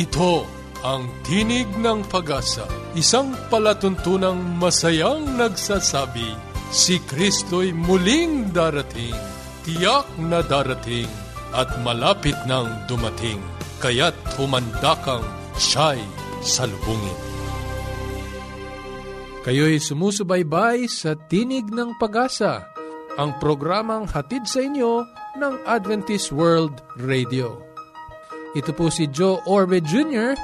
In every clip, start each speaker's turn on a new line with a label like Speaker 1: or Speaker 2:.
Speaker 1: Ito ang Tinig ng Pag-asa, isang palatuntunang masayang nagsasabi, si Kristo'y muling darating, tiyak na darating, at malapit nang dumating, kaya't humanda kang siya'y salubungin. Kayo'y sumusubaybay sa Tinig ng Pag-asa, ang programang hatid sa inyo ng Adventist World Radio. Ito po si Joe Orbe Jr.,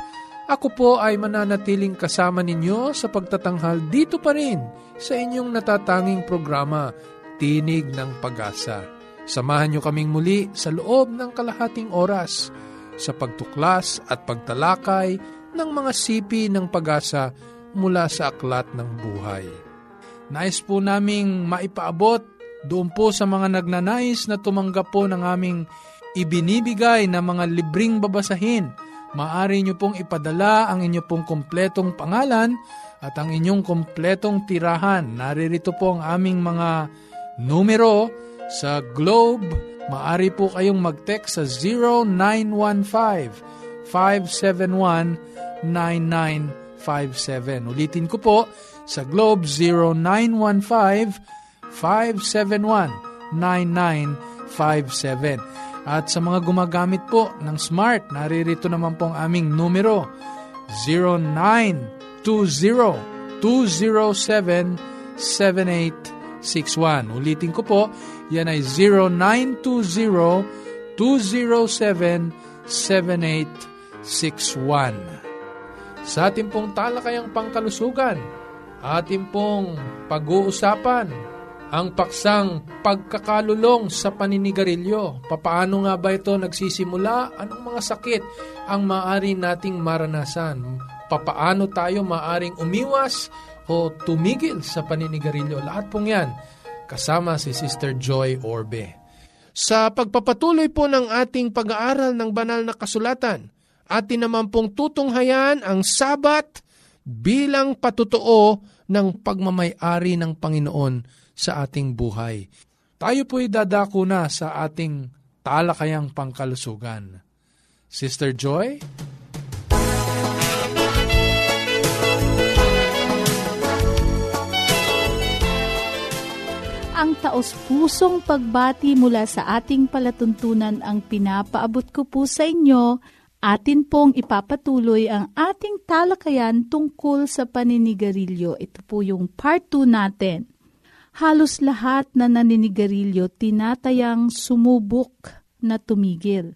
Speaker 1: ako po ay mananatiling kasama ninyo sa pagtatanghal dito pa rin sa inyong natatanging programa, Tinig ng Pag-asa. Samahan nyo kaming muli sa loob ng kalahating oras sa pagtuklas at pagtalakay ng mga sipi ng pag-asa mula sa aklat ng buhay. Nais po naming maipaabot doon po sa mga nagnanais na tumanggap po ng aming ibinibigay na mga libring babasahin maaari nyo pong ipadala ang inyo pong kompletong pangalan at ang inyong kompletong tirahan. Naririto po ang aming mga numero sa Globe. Maaari po kayong mag-text sa 0915-571-9957. Ulitin ko po, sa Globe 0915-571-9957. At sa mga gumagamit po ng smart, naririto naman po ang aming numero 0920-207-7861. Ulitin ko po, yan ay 0920-207-7861. Sa ating pong talakayang pangkalusugan, ating pong pag-uusapan ang paksang pagkakalulong sa paninigarilyo. Papaano nga ba ito nagsisimula? Anong mga sakit ang maaari nating maranasan? Papaano tayo maaring umiwas o tumigil sa paninigarilyo? Lahat pong yan kasama si Sister Joy Orbe. Sa pagpapatuloy po ng ating pag-aaral ng banal na kasulatan, atin naman pong tutunghayan ang sabat bilang patutuo ng pagmamayari ng Panginoon sa ating buhay. Tayo po'y dadako na sa ating talakayang pangkalusugan. Sister Joy?
Speaker 2: Ang taos-pusong pagbati mula sa ating palatuntunan ang pinapaabot ko po sa inyo atin pong ipapatuloy ang ating talakayan tungkol sa paninigarilyo. Ito po yung part 2 natin halos lahat na naninigarilyo tinatayang sumubok na tumigil.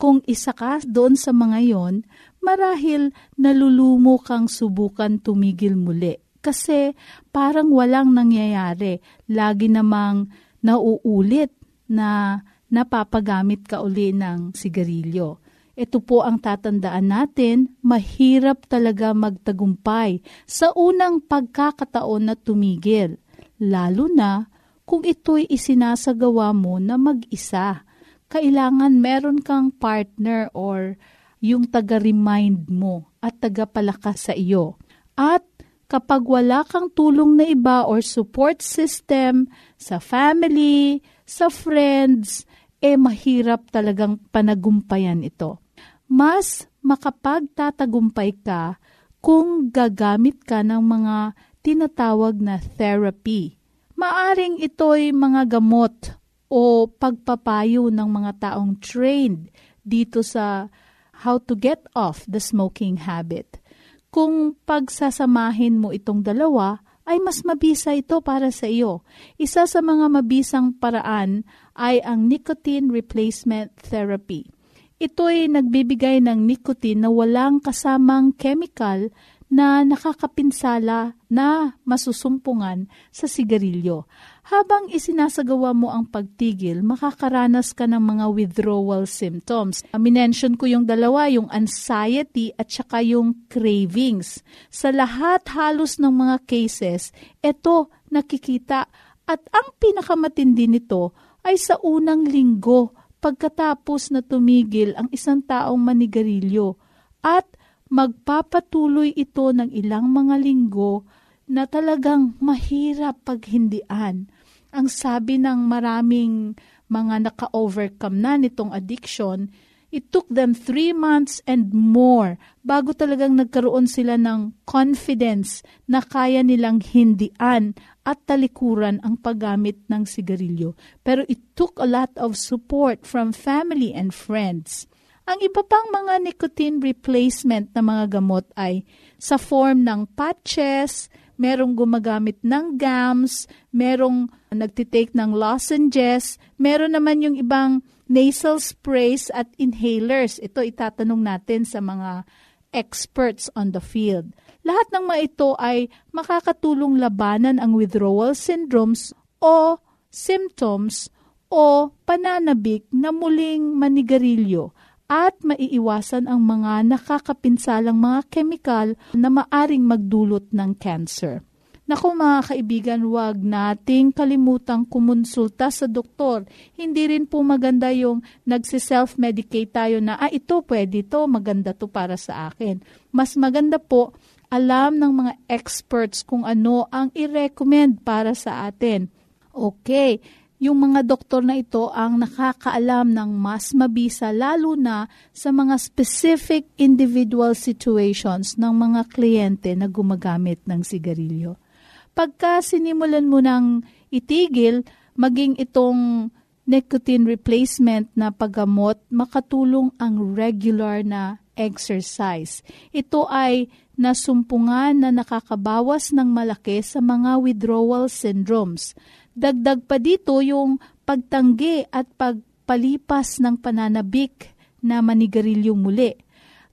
Speaker 2: Kung isa ka doon sa mga yon, marahil nalulumo kang subukan tumigil muli. Kasi parang walang nangyayari. Lagi namang nauulit na napapagamit ka uli ng sigarilyo. Ito po ang tatandaan natin, mahirap talaga magtagumpay sa unang pagkakataon na tumigil lalo na kung ito'y isinasagawa mo na mag-isa. Kailangan meron kang partner or yung taga-remind mo at taga-palakas sa iyo. At kapag wala kang tulong na iba or support system sa family, sa friends, eh mahirap talagang panagumpayan ito. Mas makapagtatagumpay ka kung gagamit ka ng mga tinatawag na therapy. Maaring ito'y mga gamot o pagpapayo ng mga taong trained dito sa how to get off the smoking habit. Kung pagsasamahin mo itong dalawa, ay mas mabisa ito para sa iyo. Isa sa mga mabisang paraan ay ang nicotine replacement therapy. Ito'y nagbibigay ng nicotine na walang kasamang chemical na nakakapinsala na masusumpungan sa sigarilyo. Habang isinasagawa mo ang pagtigil, makakaranas ka ng mga withdrawal symptoms. Minention ko yung dalawa, yung anxiety at saka yung cravings. Sa lahat halos ng mga cases, ito nakikita at ang pinakamatindi nito ay sa unang linggo pagkatapos na tumigil ang isang taong manigarilyo at magpapatuloy ito ng ilang mga linggo na talagang mahirap paghindian. Ang sabi ng maraming mga naka-overcome na nitong addiction, It took them three months and more bago talagang nagkaroon sila ng confidence na kaya nilang hindian at talikuran ang paggamit ng sigarilyo. Pero it took a lot of support from family and friends. Ang iba pang mga nicotine replacement na mga gamot ay sa form ng patches, merong gumagamit ng gums, merong nagtitake ng lozenges, meron naman yung ibang nasal sprays at inhalers. Ito itatanong natin sa mga experts on the field. Lahat ng mga ito ay makakatulong labanan ang withdrawal syndromes o symptoms o pananabik na muling manigarilyo at maiiwasan ang mga nakakapinsalang mga kemikal na maaring magdulot ng cancer. Naku mga kaibigan, huwag nating kalimutang kumonsulta sa doktor. Hindi rin po maganda yung nagsiself-medicate tayo na, ah ito pwede to, maganda to para sa akin. Mas maganda po, alam ng mga experts kung ano ang i-recommend para sa atin. Okay, yung mga doktor na ito ang nakakaalam ng mas mabisa lalo na sa mga specific individual situations ng mga kliyente na gumagamit ng sigarilyo pagka sinimulan mo ng itigil, maging itong nicotine replacement na paggamot, makatulong ang regular na exercise. Ito ay nasumpungan na nakakabawas ng malaki sa mga withdrawal syndromes. Dagdag pa dito yung pagtanggi at pagpalipas ng pananabik na manigarilyo muli.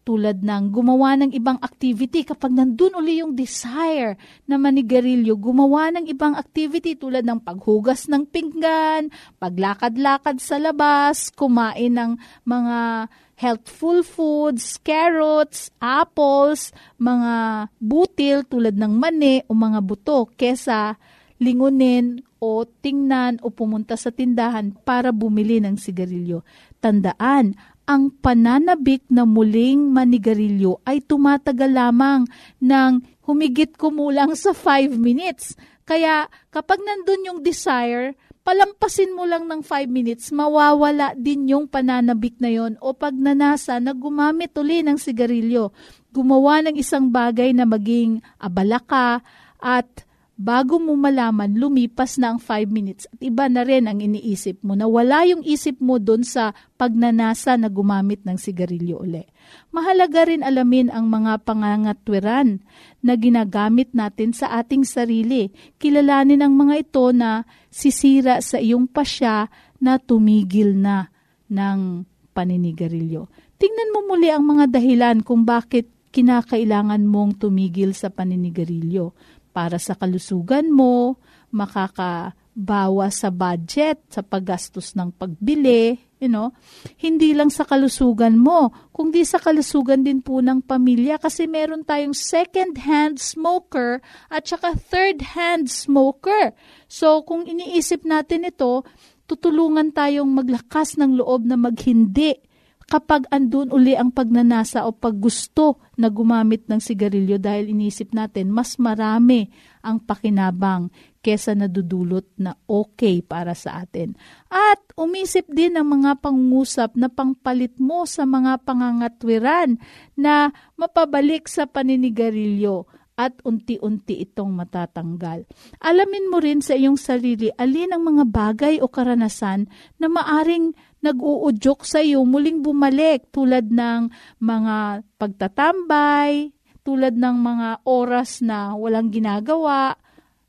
Speaker 2: Tulad ng gumawa ng ibang activity kapag nandun uli yung desire na manigarilyo, gumawa ng ibang activity tulad ng paghugas ng pinggan, paglakad-lakad sa labas, kumain ng mga healthful foods, carrots, apples, mga butil tulad ng mani o mga buto kesa lingunin o tingnan o pumunta sa tindahan para bumili ng sigarilyo. Tandaan, ang pananabik na muling manigarilyo ay tumatagal lamang ng humigit kumulang sa 5 minutes. Kaya kapag nandun yung desire, palampasin mo lang ng 5 minutes, mawawala din yung pananabik na yon o pag nanasa na gumamit uli ng sigarilyo, gumawa ng isang bagay na maging abala ka at bago mo malaman, lumipas na ang 5 minutes at iba na rin ang iniisip mo na wala yung isip mo doon sa pagnanasa na gumamit ng sigarilyo uli. Mahalaga rin alamin ang mga pangangatwiran na ginagamit natin sa ating sarili. Kilalanin ang mga ito na sisira sa iyong pasya na tumigil na ng paninigarilyo. Tingnan mo muli ang mga dahilan kung bakit kinakailangan mong tumigil sa paninigarilyo para sa kalusugan mo, makakabawas sa budget, sa paggastos ng pagbili, you know, hindi lang sa kalusugan mo, kundi sa kalusugan din po ng pamilya kasi meron tayong second-hand smoker at saka third-hand smoker. So, kung iniisip natin ito, tutulungan tayong maglakas ng loob na maghindi kapag andun uli ang pagnanasa o paggusto na gumamit ng sigarilyo dahil inisip natin mas marami ang pakinabang kesa nadudulot na okay para sa atin. At umisip din ng mga pangungusap na pangpalit mo sa mga pangangatwiran na mapabalik sa paninigarilyo at unti-unti itong matatanggal. Alamin mo rin sa iyong sarili alin ang mga bagay o karanasan na maaring nag-uudyok sa iyo muling bumalik tulad ng mga pagtatambay, tulad ng mga oras na walang ginagawa.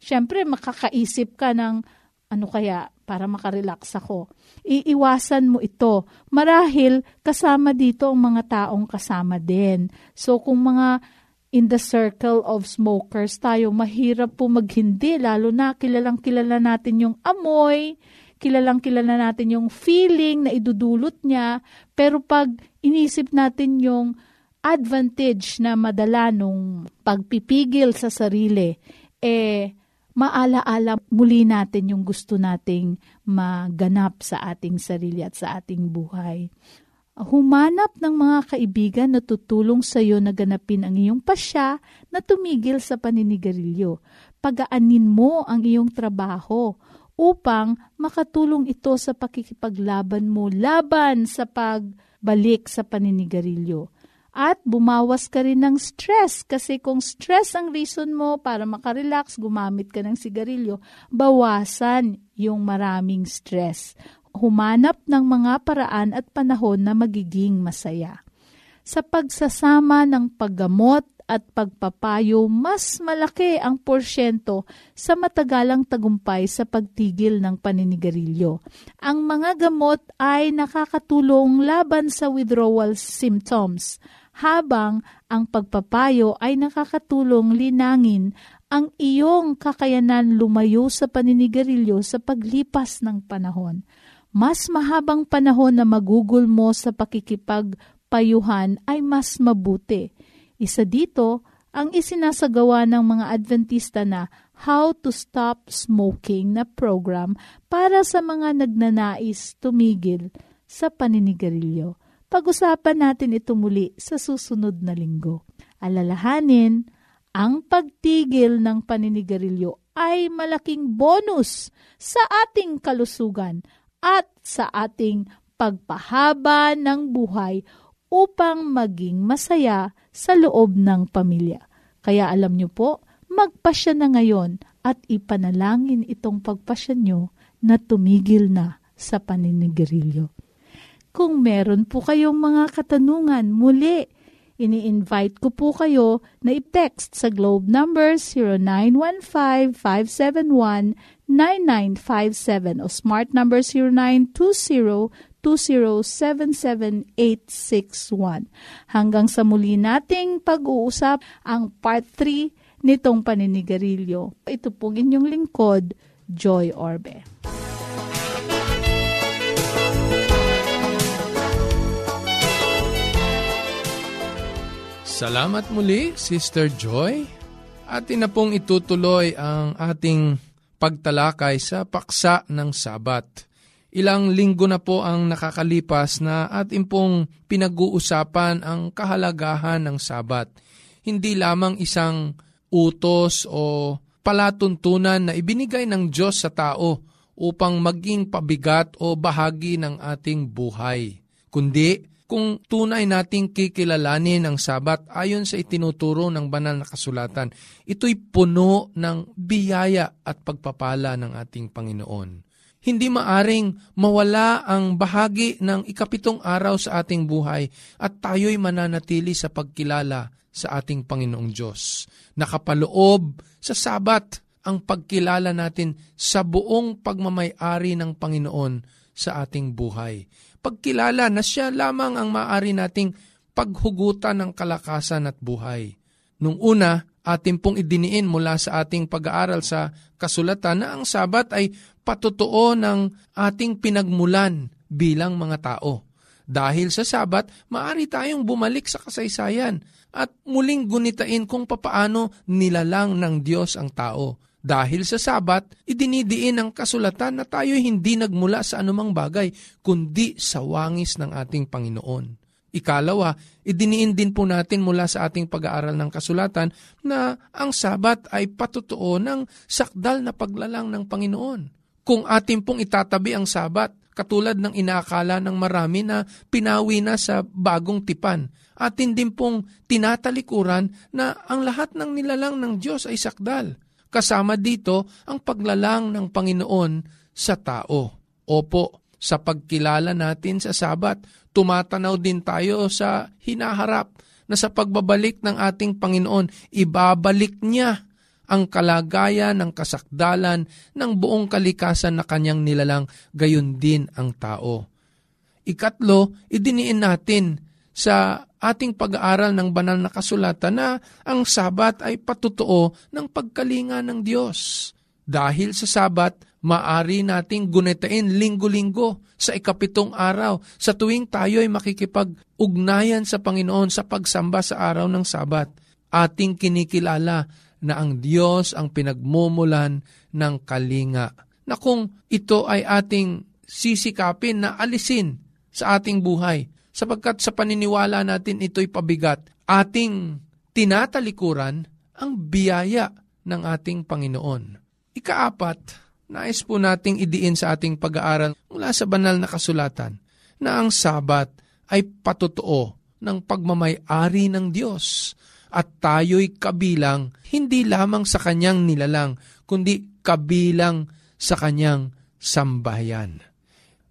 Speaker 2: Siyempre, makakaisip ka ng ano kaya para makarelax ako. Iiwasan mo ito. Marahil kasama dito ang mga taong kasama din. So kung mga in the circle of smokers tayo, mahirap po maghindi, lalo na kilalang kilala natin yung amoy, kilalang kilala natin yung feeling na idudulot niya, pero pag inisip natin yung advantage na madala nung pagpipigil sa sarili, eh, maalaala muli natin yung gusto nating maganap sa ating sarili at sa ating buhay. Humanap ng mga kaibigan na tutulong sa iyo na ganapin ang iyong pasya na tumigil sa paninigarilyo. Pagaanin mo ang iyong trabaho upang makatulong ito sa pakikipaglaban mo laban sa pag balik sa paninigarilyo. At bumawas ka rin ng stress kasi kung stress ang reason mo para makarelax, gumamit ka ng sigarilyo, bawasan yung maraming stress. Humanap ng mga paraan at panahon na magiging masaya. Sa pagsasama ng paggamot at pagpapayo, mas malaki ang porsyento sa matagalang tagumpay sa pagtigil ng paninigarilyo. Ang mga gamot ay nakakatulong laban sa withdrawal symptoms, habang ang pagpapayo ay nakakatulong linangin ang iyong kakayanan lumayo sa paninigarilyo sa paglipas ng panahon. Mas mahabang panahon na magugol mo sa pakikipagpayuhan ay mas mabuti isa dito ang isinasagawa ng mga Adventista na How to Stop Smoking na program para sa mga nagnanais tumigil sa paninigarilyo. Pag-usapan natin ito muli sa susunod na linggo. Alalahanin, ang pagtigil ng paninigarilyo ay malaking bonus sa ating kalusugan at sa ating pagpahaba ng buhay upang maging masaya sa loob ng pamilya. Kaya alam niyo po, magpasya na ngayon at ipanalangin itong pagpasya niyo na tumigil na sa paninigarilyo. Kung meron po kayong mga katanungan, muli, ini-invite ko po kayo na i-text sa globe number 0915-571-9957 o smart number 0920 0917-2077861. Hanggang sa muli nating pag-uusap ang part 3 nitong paninigarilyo. Ito pong inyong lingkod, Joy Orbe.
Speaker 1: Salamat muli, Sister Joy. Atin na pong itutuloy ang ating pagtalakay sa paksa ng Sabat. Ilang linggo na po ang nakakalipas na ating pong pinag-uusapan ang kahalagahan ng Sabat. Hindi lamang isang utos o palatuntunan na ibinigay ng Diyos sa tao upang maging pabigat o bahagi ng ating buhay, kundi kung tunay nating kikilalanin ang Sabat ayon sa itinuturo ng banal na kasulatan, ito'y puno ng biyaya at pagpapala ng ating Panginoon hindi maaring mawala ang bahagi ng ikapitong araw sa ating buhay at tayo'y mananatili sa pagkilala sa ating Panginoong Diyos. Nakapaloob sa sabat ang pagkilala natin sa buong pagmamayari ng Panginoon sa ating buhay. Pagkilala na siya lamang ang maaari nating paghugutan ng kalakasan at buhay. Nung una, ating pong idiniin mula sa ating pag-aaral sa kasulatan na ang sabat ay patotoo ng ating pinagmulan bilang mga tao. Dahil sa Sabat, maari tayong bumalik sa kasaysayan at muling gunitain kung papaano nilalang ng Diyos ang tao. Dahil sa Sabat, idinidiin ang kasulatan na tayo hindi nagmula sa anumang bagay, kundi sa wangis ng ating Panginoon. Ikalawa, idiniin din po natin mula sa ating pag-aaral ng kasulatan na ang Sabat ay patotoo ng sakdal na paglalang ng Panginoon kung atin pong itatabi ang sabat, katulad ng inaakala ng marami na pinawi na sa bagong tipan. Atin din pong tinatalikuran na ang lahat ng nilalang ng Diyos ay sakdal. Kasama dito ang paglalang ng Panginoon sa tao. Opo, sa pagkilala natin sa sabat, tumatanaw din tayo sa hinaharap na sa pagbabalik ng ating Panginoon, ibabalik niya ang kalagayan ng kasakdalan ng buong kalikasan na kanyang nilalang, gayon din ang tao. Ikatlo, idiniin natin sa ating pag-aaral ng banal na kasulatan na ang sabat ay patutuo ng pagkalinga ng Diyos. Dahil sa sabat, maari nating gunetain linggo-linggo sa ikapitong araw sa tuwing tayo ay makikipag-ugnayan sa Panginoon sa pagsamba sa araw ng sabat. Ating kinikilala na ang Diyos ang pinagmumulan ng kalinga. Na kung ito ay ating sisikapin na alisin sa ating buhay, sapagkat sa paniniwala natin ito'y pabigat, ating tinatalikuran ang biyaya ng ating Panginoon. Ikaapat, nais po nating idiin sa ating pag-aaral mula sa banal na kasulatan na ang sabat ay patotoo ng pagmamayari ng Diyos at tayo'y kabilang hindi lamang sa kanyang nilalang, kundi kabilang sa kanyang sambahayan.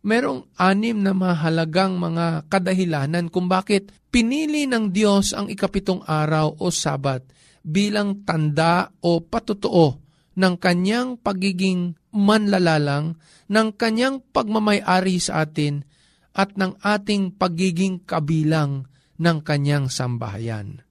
Speaker 1: Merong anim na mahalagang mga kadahilanan kung bakit pinili ng Diyos ang ikapitong araw o sabat bilang tanda o patotoo ng kanyang pagiging manlalalang, ng kanyang pagmamayari sa atin, at ng ating pagiging kabilang ng kanyang sambahayan.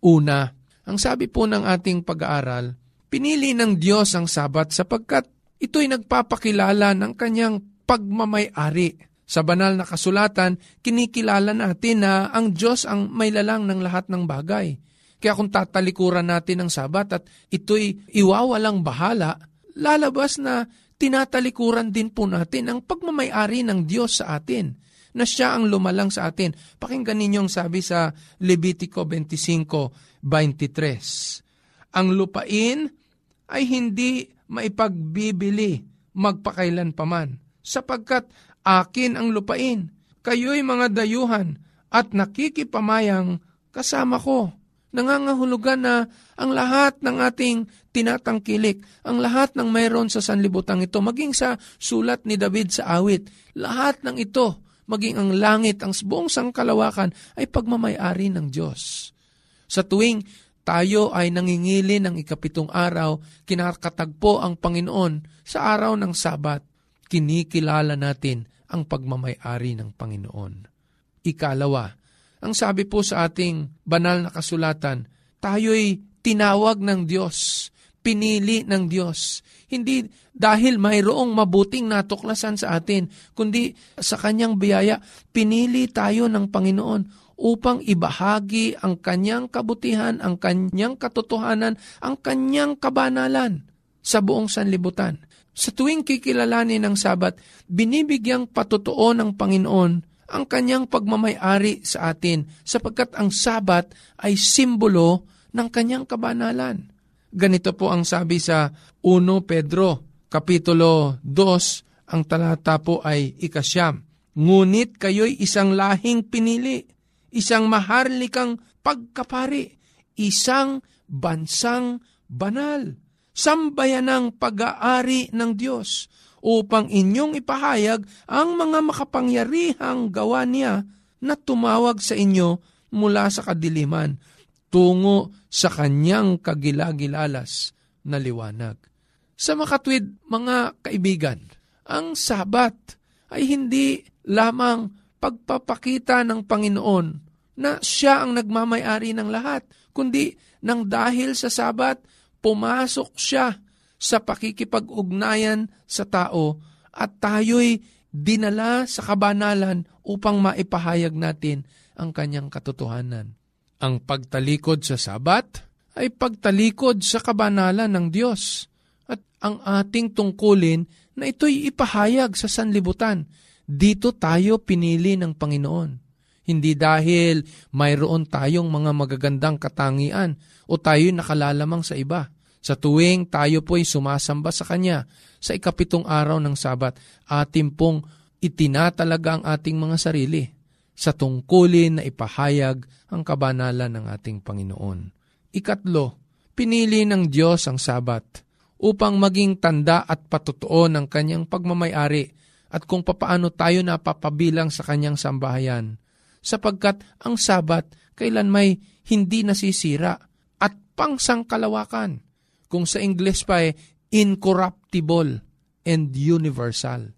Speaker 1: Una, ang sabi po ng ating pag-aaral, pinili ng Diyos ang sabat sapagkat ito'y nagpapakilala ng kanyang pagmamayari. Sa banal na kasulatan, kinikilala natin na ang Diyos ang may lalang ng lahat ng bagay. Kaya kung tatalikuran natin ang sabat at ito'y iwawalang bahala, lalabas na tinatalikuran din po natin ang pagmamayari ng Diyos sa atin na siya ang lumalang sa atin. Pakinggan ninyong sabi sa Levitico 25:23. Ang lupain ay hindi maipagbibili magpakailan paman, sapagkat akin ang lupain. Kayo'y mga dayuhan at nakikipamayang kasama ko. Nangangahulugan na ang lahat ng ating tinatangkilik, ang lahat ng mayroon sa sanlibutan ito, maging sa sulat ni David sa awit, lahat ng ito maging ang langit, ang buong sangkalawakan ay pagmamayari ng Diyos. Sa tuwing tayo ay nangingili ng ikapitong araw, kinakatagpo ang Panginoon sa araw ng Sabat, kinikilala natin ang pagmamayari ng Panginoon. Ikalawa, ang sabi po sa ating banal na kasulatan, tayo'y tinawag ng Diyos, pinili ng Diyos, hindi dahil mayroong mabuting natuklasan sa atin, kundi sa kanyang biyaya, pinili tayo ng Panginoon upang ibahagi ang kanyang kabutihan, ang kanyang katotohanan, ang kanyang kabanalan sa buong sanlibutan. Sa tuwing kikilalanin ng Sabat, binibigyang patotoo ng Panginoon ang kanyang pagmamayari sa atin sapagkat ang Sabat ay simbolo ng kanyang kabanalan. Ganito po ang sabi sa 1 Pedro, Kapitulo 2, ang talata po ay ikasyam. Ngunit kayo'y isang lahing pinili, isang maharlikang pagkapari, isang bansang banal, sambayanang pag-aari ng Diyos, upang inyong ipahayag ang mga makapangyarihang gawa niya na tumawag sa inyo mula sa kadiliman tungo sa kanyang kagilagilalas na liwanag. Sa makatwid, mga kaibigan, ang sabat ay hindi lamang pagpapakita ng Panginoon na siya ang nagmamayari ng lahat, kundi nang dahil sa sabat, pumasok siya sa pakikipag-ugnayan sa tao at tayo'y dinala sa kabanalan upang maipahayag natin ang kanyang katotohanan. Ang pagtalikod sa sabat ay pagtalikod sa kabanalan ng Diyos at ang ating tungkulin na ito'y ipahayag sa sanlibutan. Dito tayo pinili ng Panginoon. Hindi dahil mayroon tayong mga magagandang katangian o tayo nakalalamang sa iba. Sa tuwing tayo po'y sumasamba sa Kanya sa ikapitong araw ng Sabat, ating pong itinatalaga ang ating mga sarili sa tungkulin na ipahayag ang kabanalan ng ating Panginoon. Ikatlo, pinili ng Diyos ang Sabat upang maging tanda at patotoo ng kanyang pagmamayari at kung papaano tayo napapabilang sa kanyang sambahayan, sapagkat ang Sabat kailan may hindi nasisira at pangsangkalawakan. Kung sa English pa ay incorruptible and universal.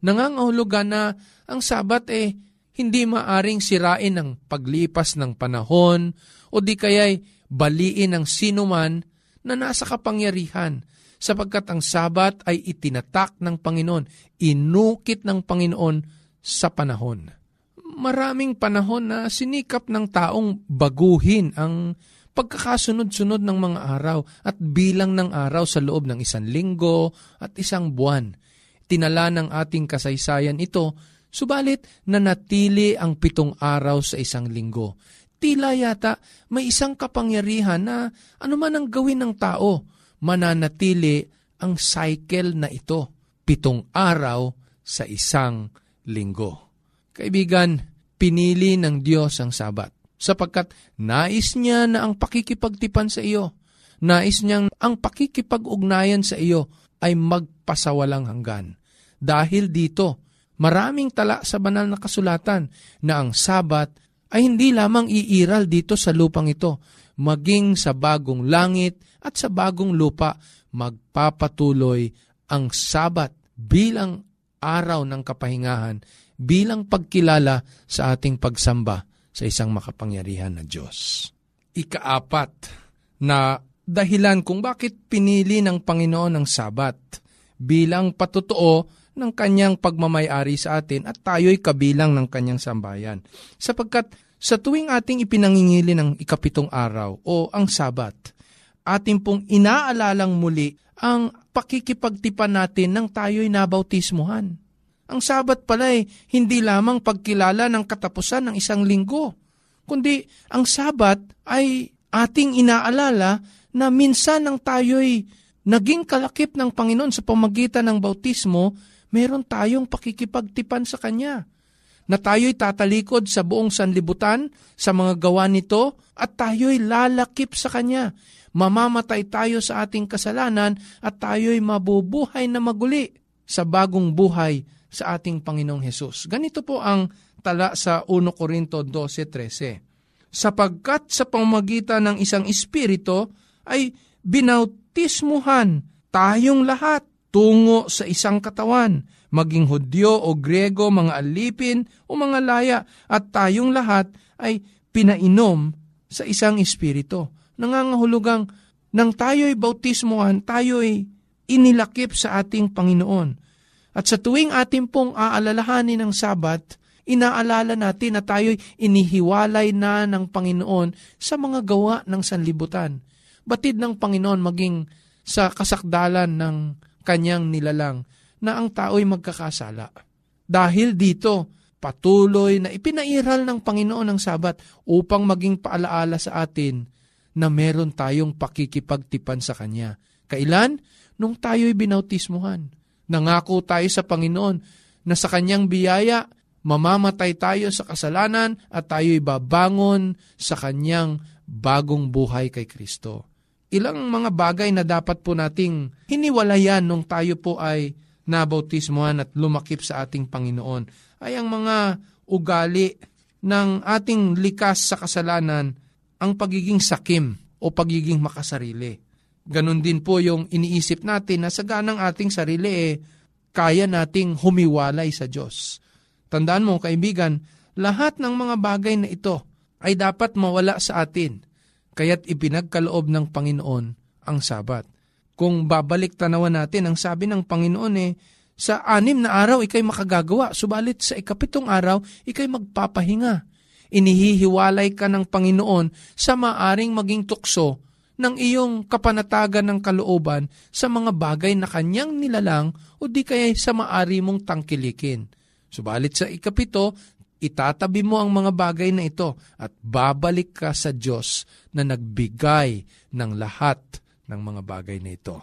Speaker 1: Nangangahulugan na ang Sabat eh hindi maaring sirain ng paglipas ng panahon o di kaya'y baliin ng sinuman na nasa kapangyarihan sapagkat ang sabat ay itinatak ng Panginoon, inukit ng Panginoon sa panahon. Maraming panahon na sinikap ng taong baguhin ang pagkakasunod-sunod ng mga araw at bilang ng araw sa loob ng isang linggo at isang buwan. Tinala ng ating kasaysayan ito Subalit, nanatili ang pitong araw sa isang linggo. Tila yata may isang kapangyarihan na anuman ang gawin ng tao, mananatili ang cycle na ito, pitong araw sa isang linggo. Kaibigan, pinili ng Diyos ang Sabat sapagkat nais niya na ang pakikipagtipan sa iyo, nais niyang ang pakikipag-ugnayan sa iyo ay magpasawalang hanggan. Dahil dito, maraming tala sa banal na kasulatan na ang Sabat ay hindi lamang iiral dito sa lupang ito, maging sa bagong langit at sa bagong lupa, magpapatuloy ang Sabat bilang araw ng kapahingahan bilang pagkilala sa ating pagsamba sa isang makapangyarihan na Diyos. Ikaapat na dahilan kung bakit pinili ng Panginoon ang Sabat bilang patotoo ng kanyang pagmamayari sa atin at tayo'y kabilang ng kanyang sambayan. Sapagkat sa tuwing ating ipinangingili ng ikapitong araw o ang Sabat, ating pong inaalalang muli ang pakikipagtipan natin ng tayo'y nabautismuhan. Ang Sabat pala ay hindi lamang pagkilala ng katapusan ng isang linggo, kundi ang Sabat ay ating inaalala na minsan ang tayo'y naging kalakip ng Panginoon sa pamagitan ng bautismo, meron tayong pakikipagtipan sa Kanya. Na tayo'y tatalikod sa buong sanlibutan sa mga gawa nito at tayo'y lalakip sa Kanya. Mamamatay tayo sa ating kasalanan at tayo'y mabubuhay na maguli sa bagong buhay sa ating Panginoong Hesus. Ganito po ang tala sa 1 Korinto 12.13. Sapagkat sa pamagitan ng isang espiritu ay binautismuhan tayong lahat tungo sa isang katawan, maging Hudyo o Grego, mga alipin o mga laya, at tayong lahat ay pinainom sa isang espiritu. Nangangahulugang nang tayo'y bautismuhan, tayo'y inilakip sa ating Panginoon at sa tuwing ating pong aalalahanin ng Sabat, inaalala natin na tayo'y inihiwalay na ng Panginoon sa mga gawa ng sanlibutan. Batid ng Panginoon maging sa kasakdalan ng kanyang nilalang na ang tao'y magkakasala. Dahil dito, patuloy na ipinairal ng Panginoon ang Sabat upang maging paalaala sa atin na meron tayong pakikipagtipan sa Kanya. Kailan? Nung tayo'y binautismuhan Nangako tayo sa Panginoon na sa kanyang biyaya, mamamatay tayo sa kasalanan at tayo'y babangon sa kanyang bagong buhay kay Kristo. Ilang mga bagay na dapat po nating hiniwalayan nung tayo po ay nabautismuhan at lumakip sa ating Panginoon ay ang mga ugali ng ating likas sa kasalanan ang pagiging sakim o pagiging makasarili. Ganon din po yung iniisip natin na sa ganang ating sarili eh, kaya nating humiwalay sa Diyos. Tandaan mo, kaibigan, lahat ng mga bagay na ito ay dapat mawala sa atin, kaya't ipinagkaloob ng Panginoon ang Sabat. Kung babalik tanawan natin, ang sabi ng Panginoon eh, sa anim na araw ikay makagagawa, subalit sa ikapitong araw ikay magpapahinga. Inihihiwalay ka ng Panginoon sa maaring maging tukso ng iyong kapanatagan ng kalooban sa mga bagay na kanyang nilalang o di kaya sa maari mong tangkilikin. Subalit sa ikapito, itatabi mo ang mga bagay na ito at babalik ka sa Diyos na nagbigay ng lahat ng mga bagay na ito.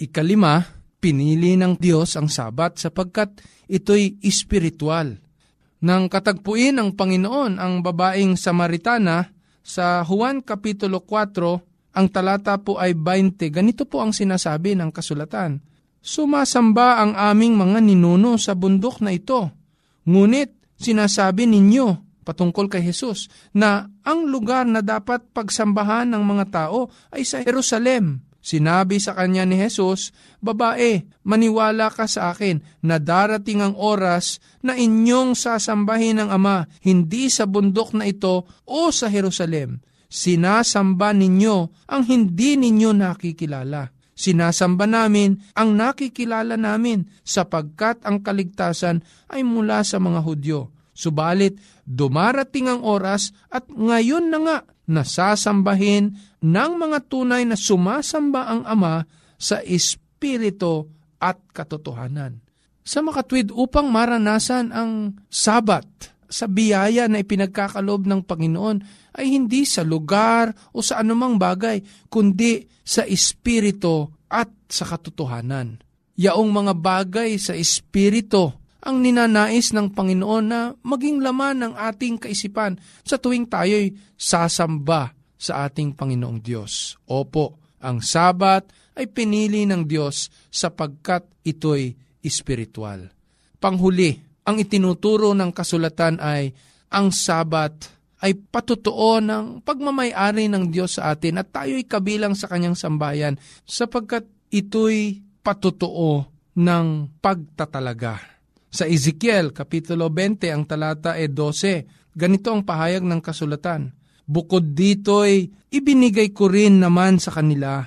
Speaker 1: Ikalima, pinili ng Diyos ang Sabat sapagkat ito'y espiritual. Nang katagpuin ng Panginoon ang babaeng Samaritana sa Juan Kapitulo 4, ang talata po ay 20. Ganito po ang sinasabi ng kasulatan. Sumasamba ang aming mga ninuno sa bundok na ito. Ngunit sinasabi ninyo patungkol kay Jesus na ang lugar na dapat pagsambahan ng mga tao ay sa Jerusalem. Sinabi sa kanya ni Jesus, Babae, maniwala ka sa akin na darating ang oras na inyong sasambahin ng Ama, hindi sa bundok na ito o sa Jerusalem sinasamba ninyo ang hindi ninyo nakikilala. Sinasamba namin ang nakikilala namin sapagkat ang kaligtasan ay mula sa mga Hudyo. Subalit, dumarating ang oras at ngayon na nga nasasambahin ng mga tunay na sumasamba ang Ama sa Espiritu at katotohanan. Sa makatwid upang maranasan ang Sabat sa biyaya na ipinagkakalob ng Panginoon, ay hindi sa lugar o sa anumang bagay, kundi sa espiritu at sa katotohanan. Yaong mga bagay sa espiritu ang ninanais ng Panginoon na maging laman ng ating kaisipan sa tuwing tayo'y sasamba sa ating Panginoong Diyos. Opo, ang Sabat ay pinili ng Diyos sapagkat ito'y espiritual. Panghuli, ang itinuturo ng kasulatan ay ang Sabat ay patutuo ng pagmamayari ng Diyos sa atin at tayo'y kabilang sa kanyang sambayan sapagkat ito'y patutuo ng pagtatalaga. Sa Ezekiel, Kapitulo 20, ang talata e 12, ganito ang pahayag ng kasulatan. Bukod dito'y ibinigay ko rin naman sa kanila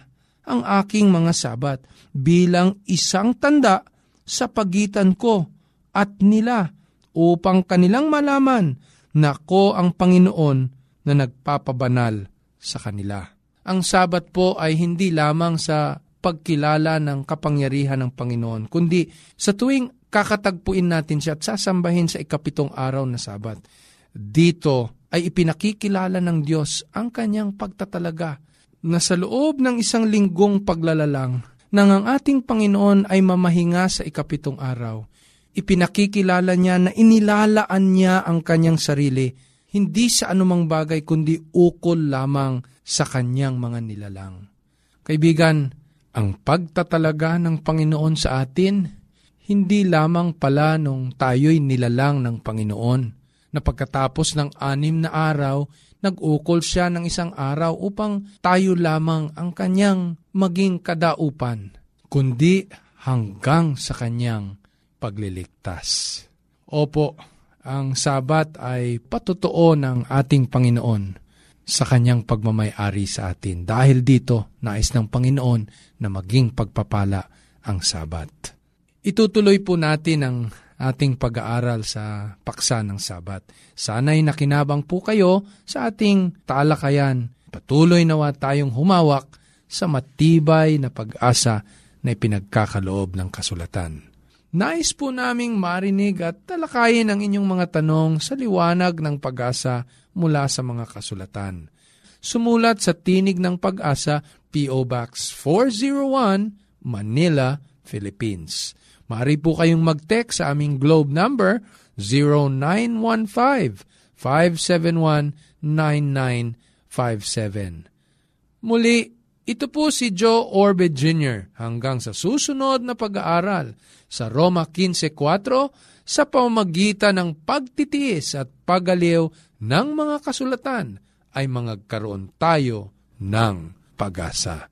Speaker 1: ang aking mga sabat bilang isang tanda sa pagitan ko at nila upang kanilang malaman na ko ang Panginoon na nagpapabanal sa kanila. Ang sabat po ay hindi lamang sa pagkilala ng kapangyarihan ng Panginoon, kundi sa tuwing kakatagpuin natin siya at sasambahin sa ikapitong araw na sabat. Dito ay ipinakikilala ng Diyos ang kanyang pagtatalaga na sa loob ng isang linggong paglalalang nang ang ating Panginoon ay mamahinga sa ikapitong araw, ipinakikilala niya na inilalaan niya ang kanyang sarili hindi sa anumang bagay kundi ukol lamang sa kanyang mga nilalang. Kaibigan, ang pagtatalaga ng Panginoon sa atin hindi lamang pala nung tayo'y nilalang ng Panginoon na pagkatapos ng anim na araw, nag-ukol siya ng isang araw upang tayo lamang ang kanyang maging kadaupan, kundi hanggang sa kanyang pagliligtas. Opo, ang sabat ay patotoo ng ating Panginoon sa kanyang pagmamayari sa atin. Dahil dito, nais ng Panginoon na maging pagpapala ang sabat. Itutuloy po natin ang ating pag-aaral sa paksa ng Sabat. Sana'y nakinabang po kayo sa ating talakayan. Patuloy nawa tayong humawak sa matibay na pag-asa na ipinagkakaloob ng kasulatan. Nais po naming marinig at talakayin ang inyong mga tanong sa liwanag ng pag-asa mula sa mga kasulatan. Sumulat sa Tinig ng Pag-asa, P.O. Box 401, Manila, Philippines. Maaari po kayong mag-text sa aming globe number 0915-571-9957. Muli, ito po si Joe Orbe Jr. hanggang sa susunod na pag-aaral sa Roma 15.4 sa pamamagitan ng pagtitiis at pagaliw ng mga kasulatan ay mga karoon tayo ng pag-asa.